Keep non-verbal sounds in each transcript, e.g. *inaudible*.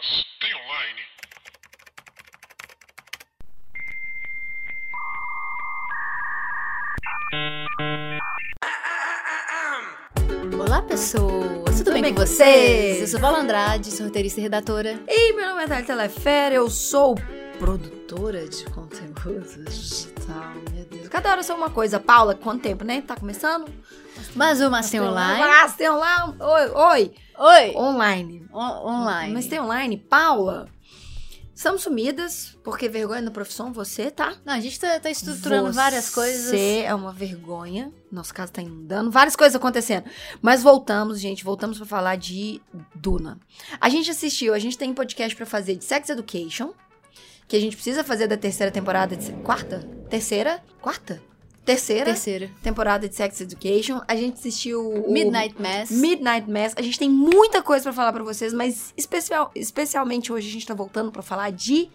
Mas tem online? Olá, pessoas! Tudo, bem, com vocês? Eu sou Paula Andrade, sou roteirista e redatora. E meu nome é Thalita Telefera, eu sou produtora de conteúdo digital, meu Deus. Cada hora eu sou uma coisa. Paula, quanto tempo, né? Tá começando? Mas o Mas tem online. Mas tem online. Oi, oi. Oi! Online. O- online. Mas tem online. Paula, estamos sumidas, porque vergonha na profissão você, tá? Não, a gente tá, tá estruturando várias coisas. Você é uma vergonha. Nosso caso tá inundando, várias coisas acontecendo. Mas voltamos, gente, voltamos pra falar de Duna. A gente assistiu, a gente tem um podcast pra fazer de Sex Education, que a gente precisa fazer da terceira temporada de quarta, terceira, quarta, terceira Terceira. temporada de Sex Education. A gente assistiu o Midnight Mass. Midnight Mass. A gente tem muita coisa pra falar pra vocês, mas especial, especialmente hoje a gente tá voltando pra falar de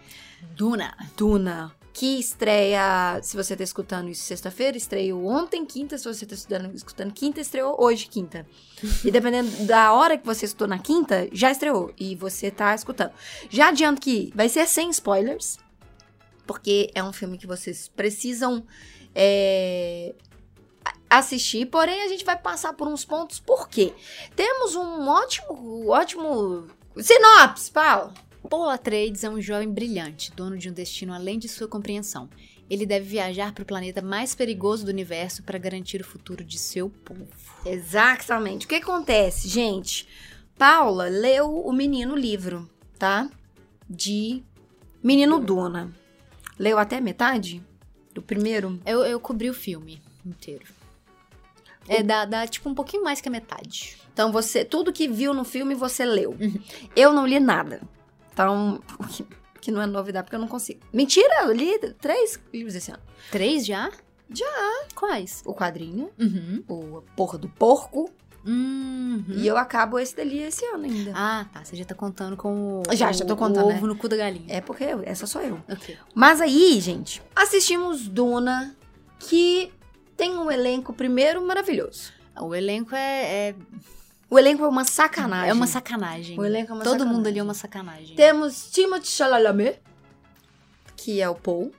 Duna. Duna, que estreia, se você tá escutando isso sexta-feira, estreou ontem, quinta, se você tá estudando, escutando quinta, estreou hoje, quinta. E dependendo da hora que você escutou na quinta, já estreou e você tá escutando. Já adianto que vai ser sem spoilers, porque é um filme que vocês precisam é, assistir, porém a gente vai passar por uns pontos, por quê? Temos um ótimo, ótimo... Sinopse, Paulo! Paul Atreides é um jovem brilhante, dono de um destino além de sua compreensão. Ele deve viajar para o planeta mais perigoso do universo para garantir o futuro de seu povo. Exatamente. O que acontece, gente? Paula leu o Menino livro, tá? De Menino Duna. Leu até metade do primeiro? Eu, eu cobri o filme inteiro. É, dá, dá tipo um pouquinho mais que a metade. Então você, tudo que viu no filme você leu. Eu não li nada. Então, *laughs* que, que não é novidade porque eu não consigo. Mentira, eu li três livros esse ano. Três já? Já. Quais? O quadrinho, Uhum. o Porra do Porco, Uhum. e eu acabo esse dali esse ano ainda. Ah, tá. Você já tá contando com o, Já, já tô contando, o né? ovo no cu da galinha. É porque eu- essa sou eu. Ok. Mas aí, gente, assistimos Duna, que tem um elenco, primeiro, maravilhoso. O elenco é, é, O elenco é uma sacanagem. é uma sacanagem. O elenco é uma Todo sacanagem. mundo ali é uma sacanagem. Temos Timothée Chalamet, que é o Paul,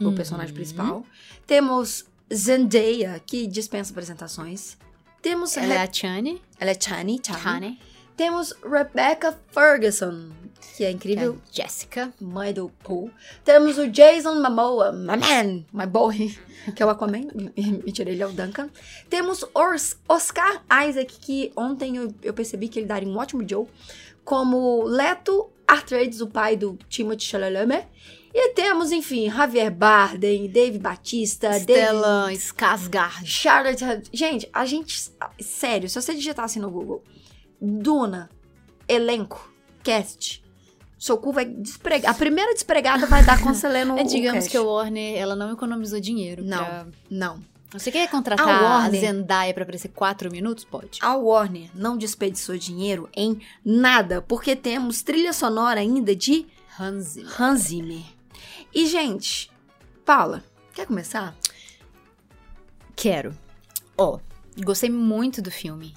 o Uhum. personagem principal. Temos Zendaya, que dispensa apresentações. Temos... Ela é Re- a Chani. Ela é Chani, Chani. Chani. Temos Rebecca Ferguson, que é Que é incrível. Jessica. mãe do Paul. Temos o Jason Momoa, my man, my boy, *laughs* que é o Aquaman. *laughs* Mentira, ele é o Duncan. Temos Ors- Oscar Isaac, que ontem eu, eu percebi que ele daria um ótimo Joe, como Leto Atreides, o pai do Timothée Chalamet. E temos, enfim, Javier Bardem, Dave Batista, Stellan Skarsgård. Charlotte. Gente, a gente. Sério, se você digitar assim no Google, Duna, elenco, cast, seu cu vai despregar. A primeira despregada vai dar com lendo *laughs* É, digamos que a Warner, ela não economizou dinheiro. Não. pra- Não. Você quer contratar A a, Warner- Zendaya pra aparecer quatro minutos? Pode. A Warner não desperdiçou dinheiro em nada, porque temos trilha sonora ainda de Hans Zimmer. Hans Zimmer. E, gente, Paula, quer começar? Quero. Ó, gostei muito do filme.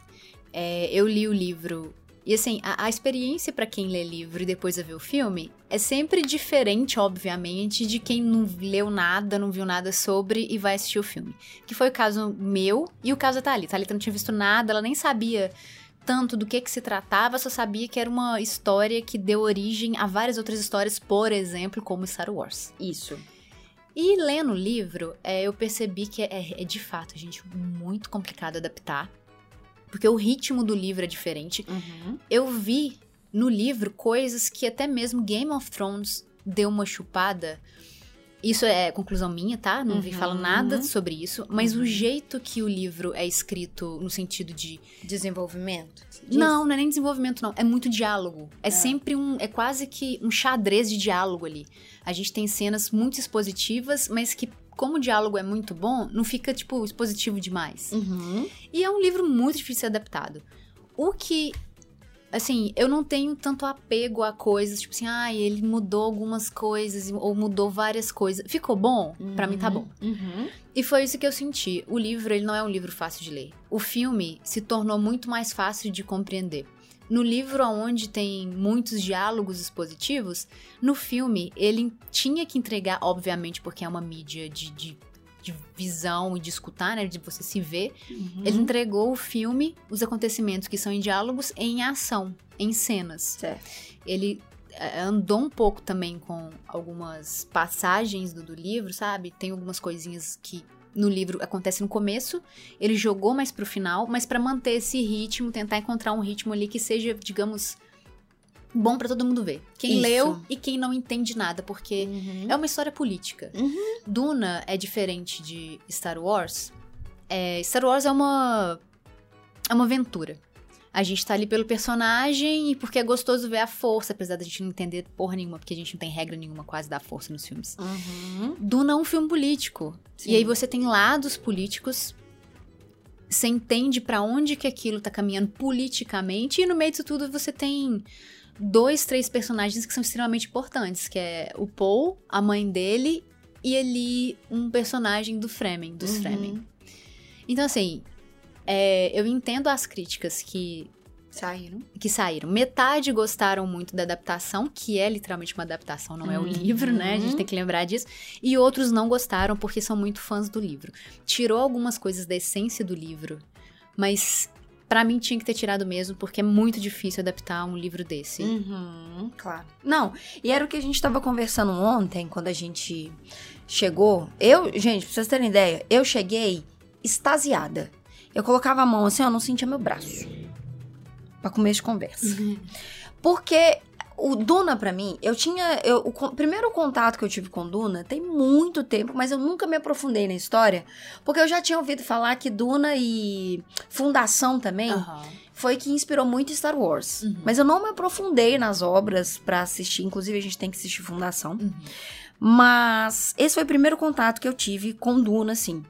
É, eu li o livro. E assim, a, a experiência pra quem lê livro e depois ver o filme é sempre diferente, obviamente, de quem não leu nada, não viu nada sobre e vai assistir o filme. Que foi o caso meu e o caso da Thalita. A Thalita não tinha visto nada, ela nem sabia tanto do que que se tratava, só sabia que era uma história que deu origem a várias outras histórias, por exemplo, como Star Wars. Isso. E lendo o livro, é, eu percebi que é, é de fato, gente, muito complicado adaptar. Porque o ritmo do livro é diferente. Uhum. Eu vi no livro coisas que até mesmo Game of Thrones deu uma chupada. Isso é conclusão minha, tá? Não vi Uhum. falando nada sobre isso. Mas Uhum. o jeito que o livro é escrito, no sentido de. Desenvolvimento? Não, não é nem desenvolvimento, não. É muito diálogo. É Ah. sempre um. É quase que um xadrez de diálogo ali. A gente tem cenas muito expositivas, mas que, como o diálogo é muito bom, não fica, tipo, expositivo demais. Uhum. E é um livro muito difícil de ser adaptado. O que. Assim, eu não tenho tanto apego a coisas, tipo assim, ah, ele mudou algumas coisas, ou mudou várias coisas. Ficou bom? Pra mim tá bom. Uhum. E foi isso que eu senti. O livro, ele não é um livro fácil de ler. O filme se tornou muito mais fácil de compreender. No livro, onde tem muitos diálogos expositivos, no filme ele tinha que entregar, obviamente, porque é uma mídia de, de, de visão e de escutar, né? De você se ver. Uhum. Ele entregou o filme, os acontecimentos que são em diálogos, em ação, em cenas. Certo. Ele é, andou um pouco também com algumas passagens do, do livro, sabe? Tem algumas coisinhas que no livro acontece no começo, ele jogou mais pro final, mas pra manter esse ritmo, tentar encontrar um ritmo ali que seja, digamos, bom pra todo mundo ver. Quem Isso. leu e quem não entende nada, porque Uhum. é uma história política. Uhum. Duna é diferente de Star Wars. É, Star Wars é uma é uma aventura. A gente tá ali pelo personagem e porque é gostoso ver a força, apesar da gente não entender porra nenhuma, porque a gente não tem regra nenhuma quase da força nos filmes. Uhum. É um filme político. Sim. E aí você tem lados políticos. Você entende pra onde que aquilo tá caminhando politicamente. E no meio disso tudo você tem dois, três personagens que são extremamente importantes. Que é o Paul, a mãe dele, e ali um personagem do Fremen, dos Uhum. Fremen. Então assim, é, eu entendo as críticas que Saíram. que saíram. Metade gostaram muito da adaptação, que é literalmente uma adaptação, não é o Uhum. livro, né? A gente tem que lembrar disso. E outros não gostaram porque são muito fãs do livro. Tirou algumas coisas da essência do livro, mas pra mim tinha que ter tirado mesmo, porque é muito difícil adaptar um livro desse. Uhum, claro. Não, e era o que a gente tava conversando ontem, quando a gente chegou. Eu, gente, pra vocês terem ideia, eu cheguei extasiada. Eu colocava a mão assim, eu não sentia meu braço. Pra começo de conversa. Porque o Duna, pra mim, eu tinha. Eu, o primeiro contato que eu tive com Duna tem muito tempo, mas eu nunca me aprofundei na história. Porque eu já tinha ouvido falar que Duna e Fundação também Aham. foi que inspirou muito Star Wars. Uhum. Mas eu não me aprofundei nas obras pra assistir. Inclusive, a gente tem que assistir Fundação. Uhum. Mas esse foi o primeiro contato que eu tive com Duna, assim.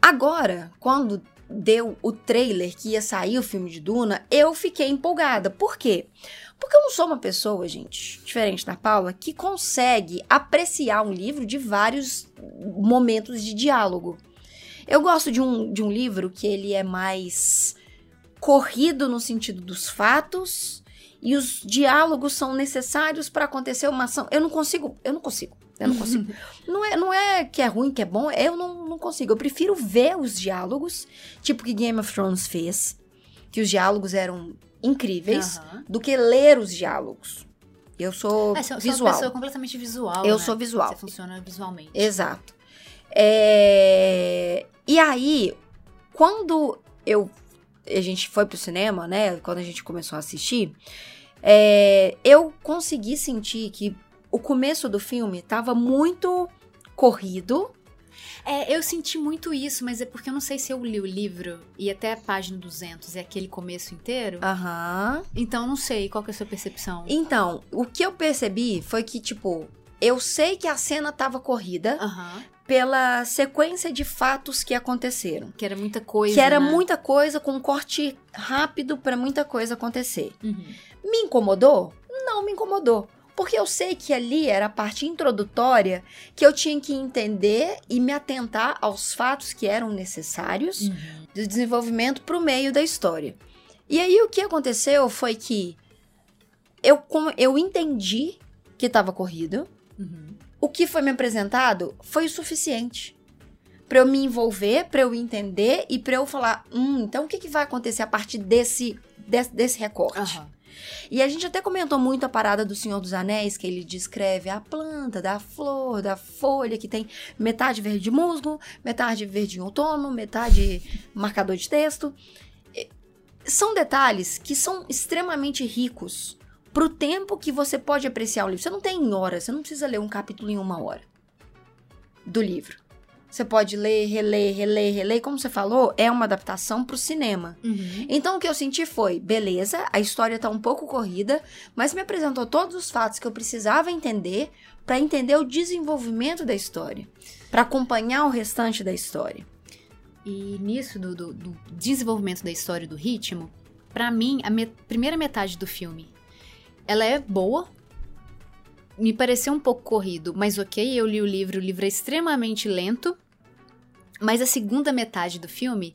Agora, quando deu o trailer que ia sair o filme de Duna, eu fiquei empolgada. Por quê? Porque eu não sou uma pessoa, gente, diferente da Paula, que consegue apreciar um livro de vários momentos de diálogo. Eu gosto de um, de um livro que ele é mais corrido no sentido dos fatos e os diálogos são necessários para acontecer uma ação. Eu não consigo, eu não consigo. Eu não consigo. *laughs* não, é, não é que é ruim, que é bom, eu não, não consigo. Eu prefiro ver os diálogos, tipo que Game of Thrones fez, que os diálogos eram incríveis, Aham. do que ler os diálogos. Eu sou É, uma visual. pessoa completamente visual. Eu né? sou visual. Você funciona visualmente. Exato. É, E aí, quando eu a gente foi pro cinema, né? Quando a gente começou a assistir, é, eu consegui sentir que o começo do filme tava muito corrido. É, eu senti muito isso, mas é porque eu não sei se eu li o livro e até a página 200 é aquele começo inteiro. Aham. Então não sei qual que é a sua percepção. Então, o que eu percebi foi que, tipo, eu sei que a cena tava corrida Aham. pela sequência de fatos que aconteceram. Que era muita coisa. que era né? muita coisa com um corte rápido pra muita coisa acontecer. Uhum. Me incomodou? Não me incomodou. Porque eu sei que ali era a parte introdutória que eu tinha que entender e me atentar aos fatos que eram necessários Uhum. do desenvolvimento pro meio da história. E aí o que aconteceu foi que eu, eu entendi que estava corrido. Uhum. O que foi me apresentado foi o suficiente Pra eu me envolver, pra eu entender e pra eu falar, hum, então o que, que vai acontecer a partir desse desse, desse recorte? Aham. E a gente até comentou muito a parada do Senhor dos Anéis, que ele descreve a planta, da flor, da folha, que tem metade verde musgo, metade verde em outono, metade marcador de texto. São detalhes que são extremamente ricos pro tempo que você pode apreciar o livro. Você não tem em horas, você não precisa ler um capítulo em uma hora do livro. Você pode ler, reler, reler, reler. Como você falou, é uma adaptação pro cinema. Uhum. Então o que eu senti foi, beleza, a história tá um pouco corrida, mas me apresentou todos os fatos que eu precisava entender pra entender o desenvolvimento da história, Pra acompanhar o restante da história. E nisso do, do- do desenvolvimento da história do ritmo, pra mim, a me- primeira metade do filme, ela é boa. Me pareceu um pouco corrido, mas ok, eu li o livro, o livro é extremamente lento. Mas a segunda metade do filme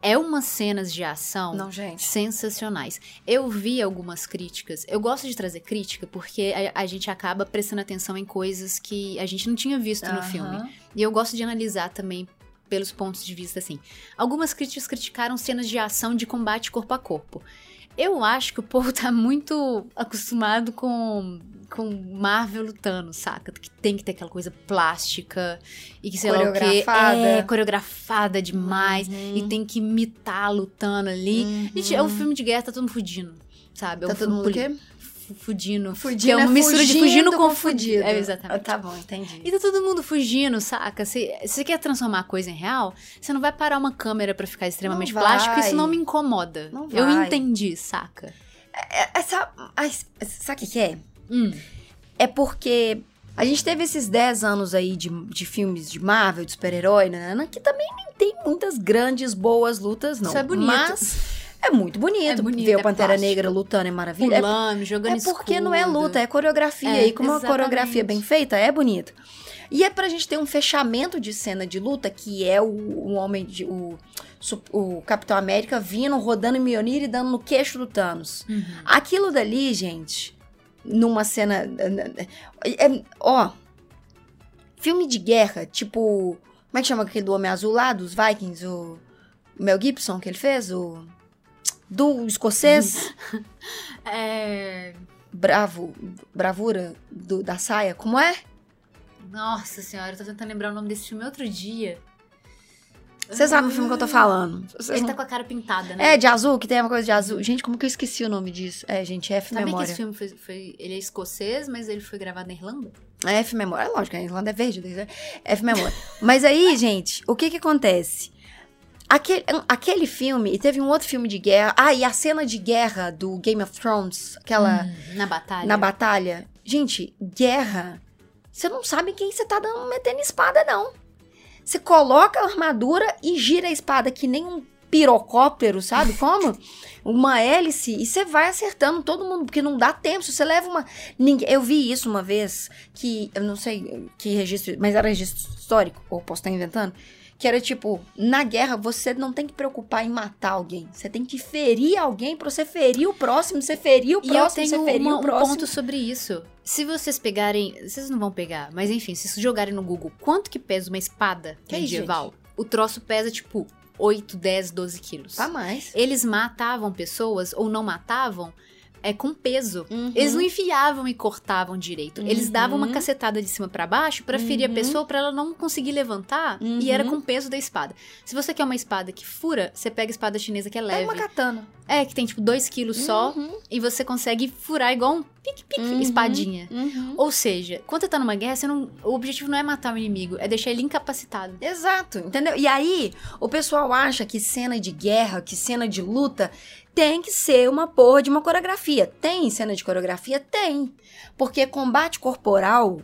é umas cenas de ação Não, sensacionais. Eu vi algumas críticas. Eu gosto de trazer crítica porque a, a gente acaba prestando atenção em coisas que a gente não tinha visto no Aham. filme. E eu gosto de analisar também pelos pontos de vista assim. Algumas críticas criticaram cenas de ação de combate corpo a corpo. Eu acho que o povo tá muito acostumado com com Marvel lutando, saca? Que tem que ter aquela coisa plástica e que sei lá o quê. Coreografada. É, coreografada demais. Uhum. E tem que imitar lutando ali. Gente, é um filme de guerra, tá todo mundo fudindo, sabe? É um Tá todo mundo o quê? Fu- Fudindo. Fudindo que é uma mistura de fugindo com fudido. fudido. É, exatamente. Tá bom, entendi. E tá todo mundo fugindo, saca? Se se você quer transformar a coisa em real, você não vai parar uma câmera pra ficar extremamente Não plástico, vai. isso não me incomoda. Não Eu vai. entendi, saca? É- Essa, ai, sabe o que que é? Hum, É porque a gente teve esses 10 anos aí de, de filmes de Marvel, de super-herói, né, que também nem tem muitas grandes, boas lutas, não. Isso é bonito. Mas é muito bonito. É bonito, Ver o é Pantera plástico. Negra lutando é maravilha. É, pulando, jogando é porque não é escudo. luta, é coreografia. É, e como a coreografia é bem feita, é bonito. E é pra gente ter um fechamento de cena de luta, que é o, o homem de. O, o Capitão América vindo, rodando em Mjolnir e dando no queixo do Thanos. Uhum. Aquilo dali, gente, numa cena. é- ó. Filme de guerra, tipo. Como é que chama aquele do Homem Azul lá, dos Vikings? O Mel Gibson que ele fez? O. Do escocês? *laughs* É... Bravo. Bravura do- da saia. Como é? Nossa senhora, eu tô tentando lembrar o nome desse filme outro dia. Você sabe o filme que eu tô falando. Vocês Ele não- tá com a cara pintada, né? É, de azul, que tem uma coisa de azul. Gente, como que eu esqueci o nome disso? É, gente, F Sabia que esse filme foi, foi- Ele é escocês, mas ele foi gravado na Irlanda? É F memória. É lógico, a Irlanda é verde. né? F memória. Mas aí, *laughs* gente, o que que acontece? Aquele, aquele filme, e teve um outro filme de guerra. Ah, e a cena de guerra do Game of Thrones, aquela Hum, na batalha. na batalha. Gente, guerra. Você não sabe quem você tá dando, metendo espada, não. Você coloca a armadura e gira a espada que nem um pirocóptero, sabe *laughs* como? Uma hélice e você vai acertando todo mundo, porque não dá tempo. Se você leva uma. Ninguém... Eu vi isso uma vez, que eu não sei que registro, mas era registro histórico, ou posso estar inventando. Que era tipo, na guerra você não tem que preocupar em matar alguém. Você tem que ferir alguém pra você ferir o próximo, você ferir o E eu próximo, tenho você ferir uma- o um próximo. ponto sobre isso. Se vocês pegarem. Vocês não vão pegar, mas enfim, se vocês jogarem no Google quanto que pesa uma espada Que medieval, o troço pesa tipo 8, 10, 12 quilos. Tá mais. Eles matavam pessoas ou não matavam é com peso. Uhum. Eles não enfiavam e cortavam direito. Eles davam uma Uhum. cacetada de cima pra baixo pra ferir a Uhum. pessoa pra ela não conseguir levantar Uhum. e era com o peso da espada. Se você quer uma espada que fura, você pega a espada chinesa que é É leve. uma katana. É, que tem tipo 2 quilos só Uhum. e você consegue furar igual um pique-pique Uhum. espadinha. Uhum. Ou seja, quando você tá numa guerra, você não, o objetivo não é matar o inimigo, é deixar ele incapacitado. Exato, entendeu? E aí, o pessoal acha que cena de guerra, que cena de luta tem que ser uma porra de uma coreografia. Tem cena de coreografia? Tem. Porque combate corporal,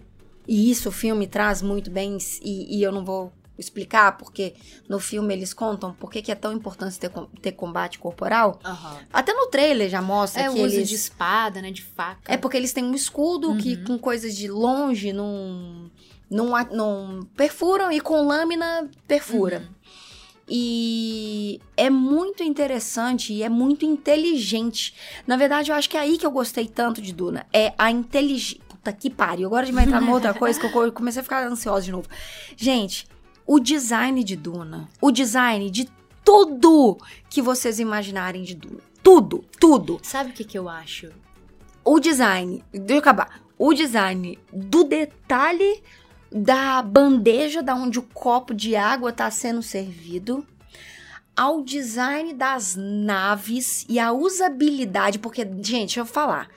e isso o filme traz muito bem, e, e eu não vou explicar, porque no filme eles contam por que que é tão importante ter, ter combate corporal. Até no trailer já mostra É o que uso eles... de espada, né, de faca. É porque eles têm um escudo que Uhum. com coisas de longe não, não, não perfuram e com lâmina perfura. Uhum. E é muito interessante e é muito inteligente. Na verdade, eu acho que é aí que eu gostei tanto de Duna. É a inteligência. Puta que pariu. Agora a gente vai entrar numa outra coisa que eu comecei a ficar ansiosa de novo. Gente, o design de Duna. O design de tudo que vocês imaginarem de Duna. Tudo, tudo Sabe o que que eu acho? o design, deixa eu acabar. O design do detalhe da bandeja da onde o copo de água está sendo servido, ao design das naves e a usabilidade, porque gente, deixa eu falar.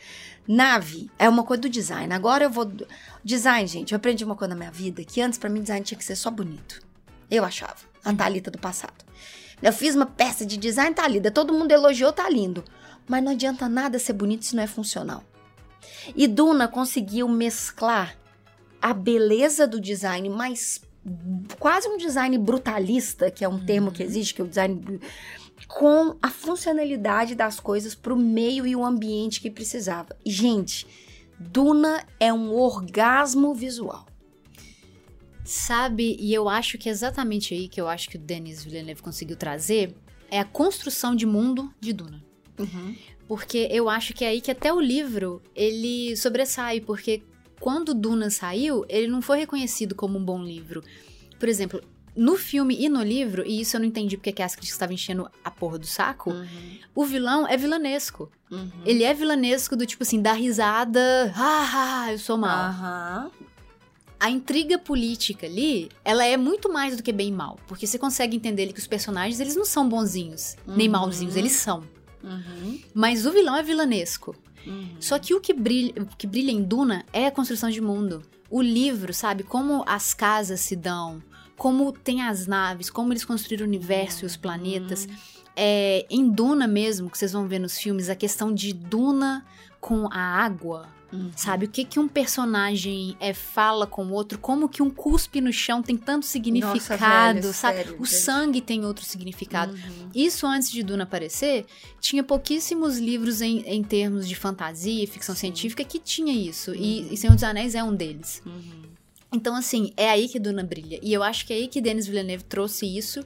Nave é uma coisa do design. Agora eu vou design, gente. Eu aprendi uma coisa na minha vida que antes pra mim design tinha que ser só bonito. Eu achava. A Thalita do passado. Eu fiz uma peça de design, tá linda. Todo mundo elogiou, tá lindo. Mas não adianta nada ser bonito se não é funcional. E Duna conseguiu mesclar a beleza do design, mas quase um design brutalista, que é um termo que existe, que é o design com a funcionalidade das coisas pro meio e o ambiente que precisava. Gente, Duna é um orgasmo visual. Sabe, e eu acho que é exatamente aí que eu acho que o Denis Villeneuve conseguiu trazer é a construção de mundo de Duna. Uhum. Porque eu acho que é aí que até o livro ele sobressai, porque quando Duna saiu, ele não foi reconhecido como um bom livro. Por exemplo, no filme e no livro, e isso eu não entendi porque que as críticas estavam enchendo a porra do saco, Uhum. o vilão é vilanesco. Uhum. Ele é vilanesco do tipo assim, dar risada, ah, ah, eu sou mal. Aham. A intriga política ali, ela é muito mais do que bem e mal, porque você consegue entender que os personagens, eles não são bonzinhos, nem Uhum. malzinhos, eles são. Uhum. Mas o vilão é vilanesco. Uhum. Só que o que brilha, o que brilha em Duna é a construção de mundo. O livro, sabe? Como as casas se dão, como tem as naves, como eles construíram o universo e os planetas. É, em Duna mesmo, que vocês vão ver nos filmes, a questão de Duna com a água, Uhum. sabe? O que que um personagem é, fala com o outro, como que um cuspe no chão tem tanto significado, velho, sabe? sério, o sangue tem outro significado. Uhum. Isso antes de Duna aparecer, tinha pouquíssimos livros em, em termos de fantasia e ficção Sim. científica que tinha isso. Uhum. E, e Senhor dos Anéis é um deles. Uhum. Então, assim, é aí que Duna brilha. E eu acho que é aí que Denis Villeneuve trouxe isso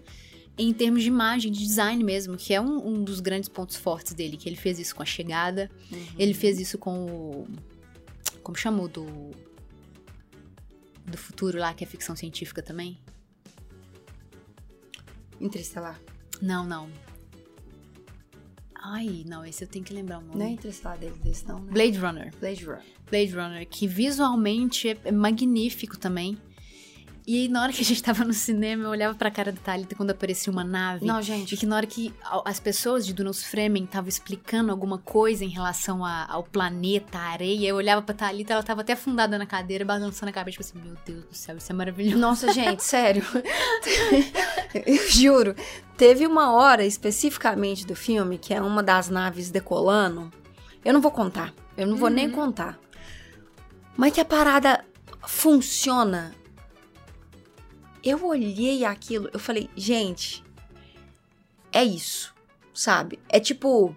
em termos de imagem, de design mesmo, que é um, um dos grandes pontos fortes dele. Que ele fez isso com a chegada, Uhum. ele fez isso com o. Como chamou? Do. Do futuro lá, que é ficção científica também? Interestelar. Não, não. Ai, não, esse eu tenho que lembrar o nome. Não é Interestelar dele, desse não, né? Blade Runner. Blade Runner. Blade Runner, que visualmente é é magnífico também. E aí, na hora que a gente tava no cinema, eu olhava pra cara da Thalita quando aparecia uma nave. Não, E gente. que na hora que a- as pessoas de Dunos Fremen estavam explicando alguma coisa em relação a- ao planeta, à areia, eu olhava pra Thalita, ela tava até afundada na cadeira, balançando a cabeça, tipo assim, meu Deus do céu, isso é maravilhoso. Nossa, *laughs* gente, sério. Eu juro. Teve uma hora especificamente do filme que é uma das naves decolando. Eu não vou contar. Eu não vou nem Uhum. contar. Mas que a parada funciona. Eu olhei aquilo, eu falei, gente, é isso, sabe? É tipo.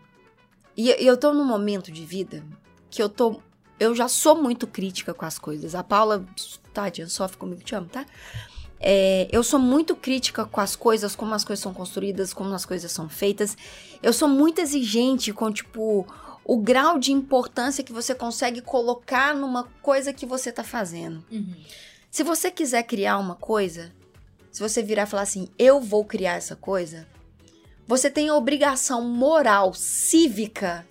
E eu tô num momento de vida que eu tô. Eu já sou muito crítica com as coisas. A Paula, tadinha, sofre comigo, te amo, tá? É, eu sou muito crítica com as coisas, como as coisas são construídas, como as coisas são feitas. Eu sou muito exigente com, tipo, o grau de importância que você consegue colocar numa coisa que você tá fazendo. Se você quiser criar uma coisa, se você virar e falar assim, eu vou criar essa coisa, você tem a obrigação moral, cívica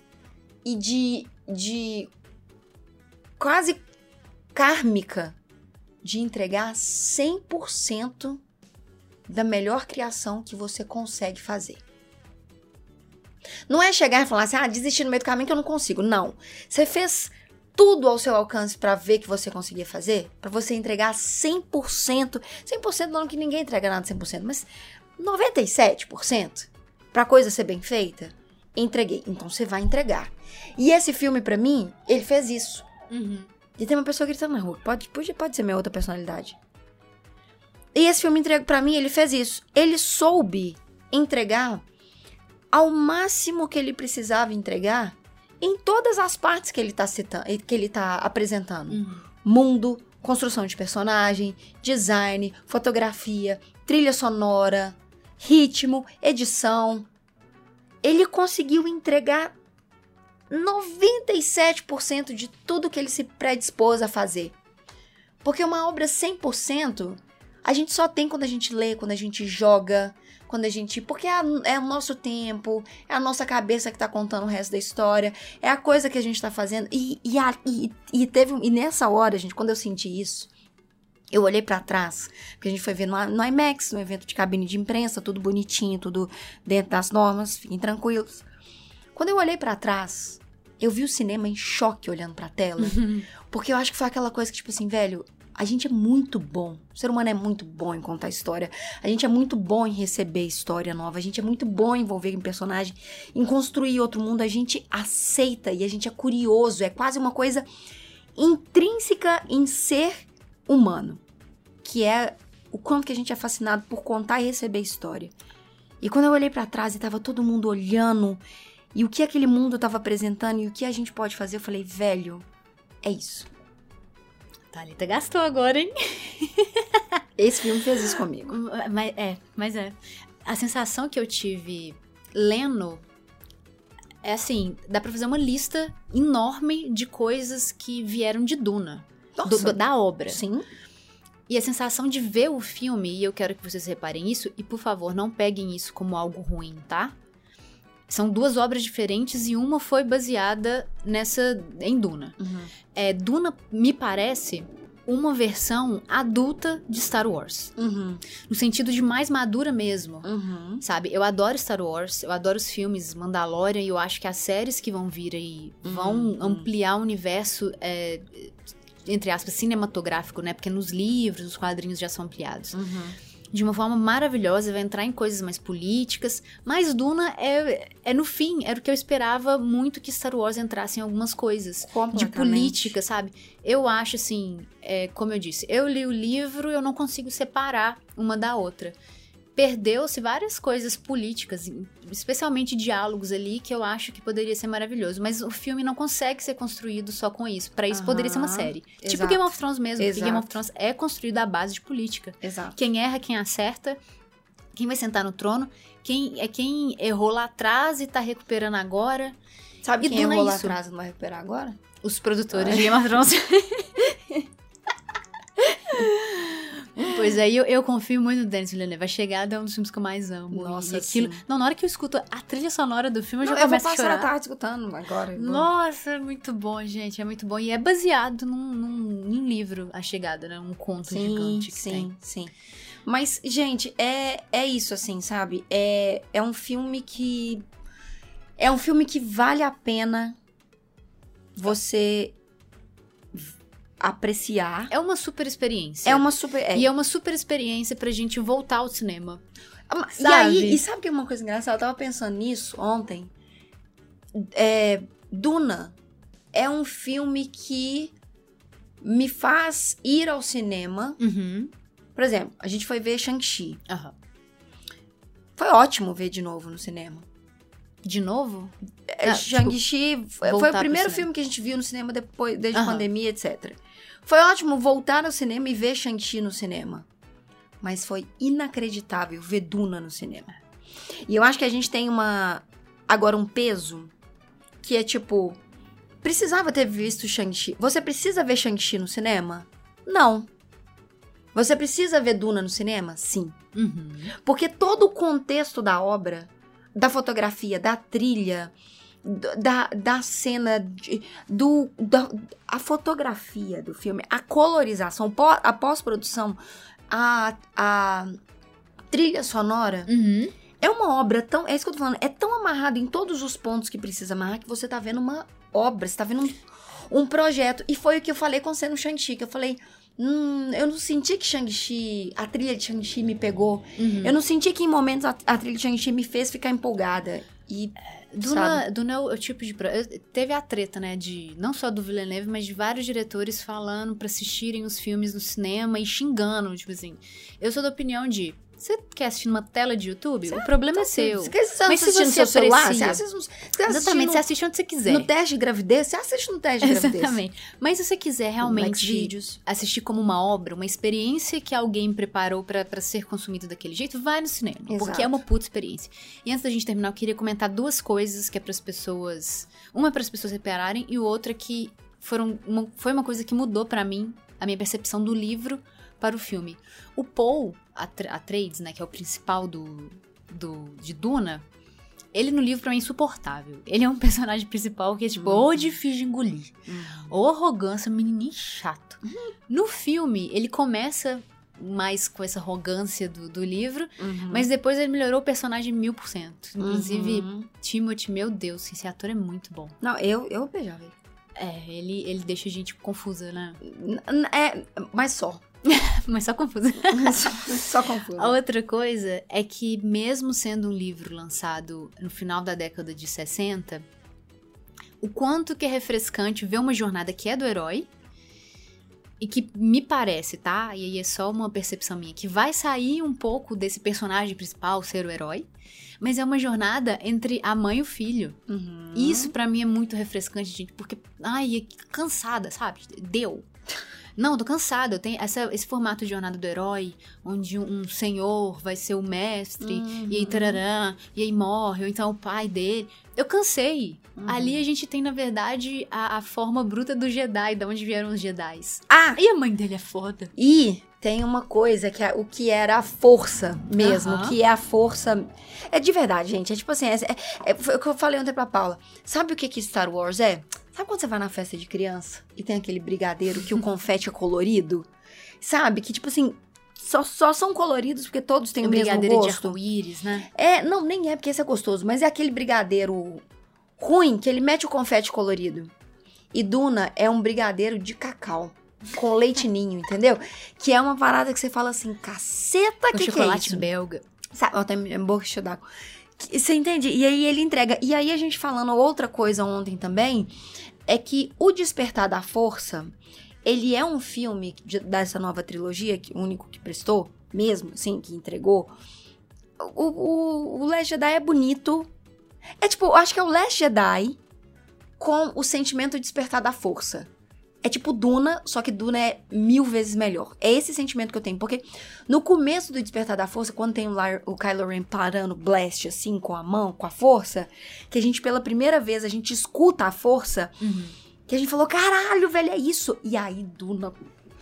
e de, de quase kármica de entregar 100% da melhor criação que você consegue fazer. Não é chegar e falar assim, ah, desistir no meio do caminho que eu não consigo. Não. Você fez tudo ao seu alcance pra ver que você conseguia fazer, Pra você entregar 100%, 100% não que ninguém entrega nada 100%, mas 97% pra coisa ser bem feita. Entreguei. Então você vai entregar. E esse filme pra mim, ele fez isso. Uhum. E tem uma pessoa gritando na rua. Pode, pode, pode ser minha outra personalidade. E esse filme entrega para mim, ele fez isso. Ele soube entregar ao máximo que ele precisava entregar em todas as partes que ele tá citando, que ele tá apresentando. Uhum. Mundo, construção de personagem, design, fotografia, trilha sonora, ritmo, edição. Ele conseguiu entregar 97% de tudo que ele se predispôs a fazer. Porque uma obra 100%, a gente só tem quando a gente lê, quando a gente joga, quando a gente. Porque é, é o nosso tempo, é a nossa cabeça que tá contando o resto da história, é a coisa que a gente tá fazendo. E, e, a- e, e teve. E nessa hora, gente, quando eu senti isso, eu olhei pra trás, porque a gente foi ver no, no IMAX, no evento de cabine de imprensa, tudo bonitinho, tudo dentro das normas, fiquem tranquilos. Quando eu olhei pra trás, eu vi o cinema em choque olhando pra tela. Porque eu acho que foi aquela coisa que, tipo assim, velho, a gente é muito bom. O ser humano é muito bom em contar história. A gente é muito bom em receber história nova. A gente é muito bom em envolver em personagem, em construir outro mundo. A gente aceita e a gente é curioso. É quase uma coisa intrínseca em ser humano. Que é o quanto que a gente é fascinado por contar e receber história. E quando eu olhei pra trás e tava todo mundo olhando e o que aquele mundo tava apresentando e o que a gente pode fazer, eu falei, velho, é isso. Thalita gastou agora, hein? *laughs* Esse filme fez isso comigo. Mas, é, mas é. a sensação que eu tive lendo é assim, dá pra fazer uma lista enorme de coisas que vieram de Duna. do- do- da obra. Sim. E a sensação de ver o filme, e eu quero que vocês reparem isso, e por favor, não peguem isso como algo ruim, tá? São duas obras diferentes e uma foi baseada nessa. em Duna. Uhum. É, Duna me parece uma versão adulta de Star Wars. Uhum. No sentido de mais madura mesmo. Uhum. Sabe, eu adoro Star Wars, eu adoro os filmes Mandalorian e eu acho que as séries que vão vir aí vão Uhum. ampliar o universo, é, entre aspas, cinematográfico, né? Porque nos livros, os quadrinhos já são ampliados. Uhum. De uma forma maravilhosa, vai entrar em coisas mais políticas, mas Duna é, é no fim, era o que eu esperava muito que Star Wars entrasse em algumas coisas. De política, sabe? Eu acho assim, é, como eu disse, eu li o livro, eu não consigo separar uma da outra. Perdeu-se várias coisas políticas, especialmente diálogos ali, que eu acho que poderia ser maravilhoso. Mas o filme não consegue ser construído só com isso. Pra isso poderia ser uma série. Tipo exato. Game of Thrones mesmo, porque Exato. Game of Thrones é construído à base de política. Exato. Quem erra, quem acerta, quem vai sentar no trono, quem é quem errou lá atrás e tá recuperando agora. Sabe E quem é errou lá atrás e não vai recuperar agora? Os produtores de Game of Thrones. *laughs* Pois é, eu, eu confio muito no Denis Villeneuve. A Chegada é um dos filmes que eu mais amo. Nossa, e aquilo, sim. não, na hora que eu escuto a trilha sonora do filme, eu já Não, eu vou começo a passar a chorar. tarde escutando agora. eu vou- Nossa, é muito bom, gente. É muito bom. E é baseado num, num, num livro, A Chegada, né? Um conto Sim, gigante que sim, tem. sim. Mas, gente, é, é isso, assim, sabe? É, é um filme que. É um filme que vale a pena você apreciar. É uma super experiência. É uma super. é. E é uma super experiência pra gente voltar ao cinema. Ah, E Sabe? aí, e sabe que é uma coisa engraçada? Eu tava pensando nisso ontem. É, Duna é um filme que me faz ir ao cinema. Uhum. Por exemplo, a gente foi ver Shang-Chi. Aham. Foi ótimo ver de novo no cinema. De novo? É, Ah, Shang-Chi foi, voltar foi o primeiro filme que a gente viu no cinema depois, desde a Aham. pandemia, etc. Foi ótimo voltar ao cinema e ver Shang-Chi no cinema. Mas foi inacreditável ver Duna no cinema. E eu acho que a gente tem uma. Agora, um peso que é tipo. Precisava ter visto Shang-Chi. Você precisa ver Shang-Chi no cinema? Não. Você precisa ver Duna no cinema? Sim. Uhum. Porque todo o contexto da obra, da fotografia, da trilha, da, da cena, de- do, da, a fotografia do filme, a colorização, a pós-produção, a, a trilha sonora, Uhum. é uma obra tão. É isso que eu tô falando, é tão amarrado em todos os pontos que precisa amarrar que você tá vendo uma obra, você tá vendo um, um projeto. E foi o que eu falei com no Shang-Chi, que eu falei. Hum, eu não senti que Shang-Chi, a trilha de Shang-Chi me pegou. Uhum. Eu não senti que em momentos a, a trilha de Shang-Chi me fez ficar empolgada. E Duna, Duna é o, tipo de. Teve a treta, né? De não só do Villeneuve, mas de vários diretores falando pra assistirem os filmes no cinema e xingando. Tipo assim. Eu sou da opinião de. Você quer assistir numa tela de YouTube? o problema é seu. Você você Mas se no você celular? Você assiste, no- você Exatamente, assistir você assiste onde você no, quiser. no teste de gravidez? Você assiste no teste de gravidez. Exatamente. Mas se você quiser realmente vídeos. assistir como uma obra, uma experiência que alguém preparou pra pra ser consumido daquele jeito, vai no cinema. Exato. Porque é uma puta experiência. E antes da gente terminar, eu queria comentar duas coisas que é para as pessoas. Uma é para as pessoas repararem e outra que foram uma- foi uma coisa que mudou pra mim a minha percepção do livro para o filme. O Paul Atreides, né, que é o principal do, do de Duna, ele no livro pra mim é insuportável. Ele é um *laughs* personagem principal que é tipo, ou difícil de engolir. Ou arrogância, menininho chato. No filme, ele começa mais com essa arrogância do, do livro, Uhum. mas depois ele melhorou o personagem mil por cento. Inclusive, Uhum. Timothy, meu Deus, esse ator é muito bom. Não, eu, eu beijava ele. É, ele, ele deixa a gente confusa, né? É, mas só. Mas só confusa. *laughs* só, só confuso. A outra coisa é que, mesmo sendo um livro lançado no final da década de 60, o quanto que é refrescante ver uma jornada que é do herói e que me parece, tá? E aí é só uma percepção minha, que vai sair um pouco desse personagem principal ser o herói, mas é uma jornada entre a mãe e o filho. Uhum. E isso pra mim é muito refrescante, gente, porque, ai, é cansada, sabe? Deu. Não, eu tô cansada. Eu tenho essa, esse formato de jornada do herói, onde um, senhor vai ser o mestre, Uhum. e aí tararã, e aí morre, ou então o pai dele. Eu cansei. Uhum. Ali a gente tem, na verdade, a, a forma bruta do Jedi, da onde vieram os Jedis. Ah, E a mãe dele é foda. E tem uma coisa que é o que era a força mesmo, Aham. que é a força. É de verdade, gente. É tipo assim, é, é- é- foi o que eu falei ontem pra Paula. Sabe o que, que Star Wars é? Sabe quando você vai na festa de criança e tem aquele brigadeiro que o *laughs* confete é colorido? Sabe? Que tipo assim, só, só são coloridos porque todos têm o o mesmo brigadeiro de gosto. arco-íris, né? É, não, nem é porque esse é gostoso, mas é aquele brigadeiro ruim que ele mete o confete colorido. E Duna é um brigadeiro de cacau. Com leite ninho, entendeu? Que é uma parada que você fala assim, caceta, Com que que é isso? belga. Sabe, ó, tem boca d'água. Você entende? E aí ele entrega. E aí a gente falando outra coisa ontem também, é que O Despertar da Força, ele é um filme de- dessa nova trilogia, que, o único que prestou, mesmo, assim, que entregou. O, o, o Last Jedi é bonito. É tipo, acho que é o Last Jedi com o sentimento de despertar da força. É tipo Duna, só que Duna é mil vezes melhor. É esse sentimento que eu tenho. Porque no começo do Despertar da Força, quando tem o, Lar- o Kylo Ren parando Blast assim, com a mão, com a força, que a gente, pela primeira vez, a gente escuta a força, que a gente falou, caralho, velho, é isso. E aí, Duna,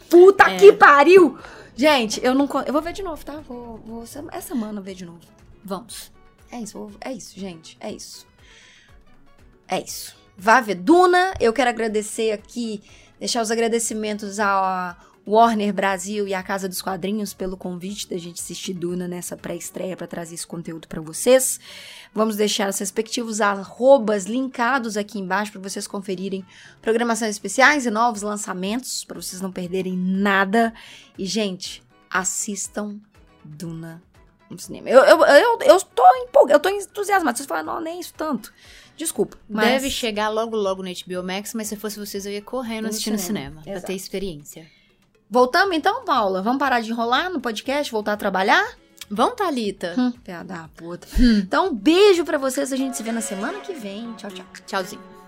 puta É. que pariu! Gente, eu não... Eu vou ver de novo, tá? Vou, vou essa essa semana ver de novo. Vamos. É isso, vou- é isso, gente. É isso. É isso. Vá ver Duna. Eu quero agradecer aqui, deixar os agradecimentos à Warner Brasil e à Casa dos Quadrinhos pelo convite da gente assistir Duna nessa pré-estreia para trazer esse conteúdo para vocês. Vamos deixar os respectivos arrobas linkados aqui embaixo para vocês conferirem programações especiais e novos lançamentos, para vocês não perderem nada. E, gente, assistam Duna no cinema. Eu, eu, eu, eu tô empolgada, eu tô entusiasmada. Vocês falam, não, nem isso tanto. Desculpa. Mas... Deve chegar logo logo no HBO Max, mas se fosse vocês eu ia correndo No assistir no cinema, cinema, pra ter experiência. Voltamos então, Paula? Vamos parar de enrolar no podcast, voltar a trabalhar? Vamos, Thalita? Hum, piada puta. Então, um beijo pra vocês. A gente se vê na semana que vem. Tchau, tchau. Tchauzinho.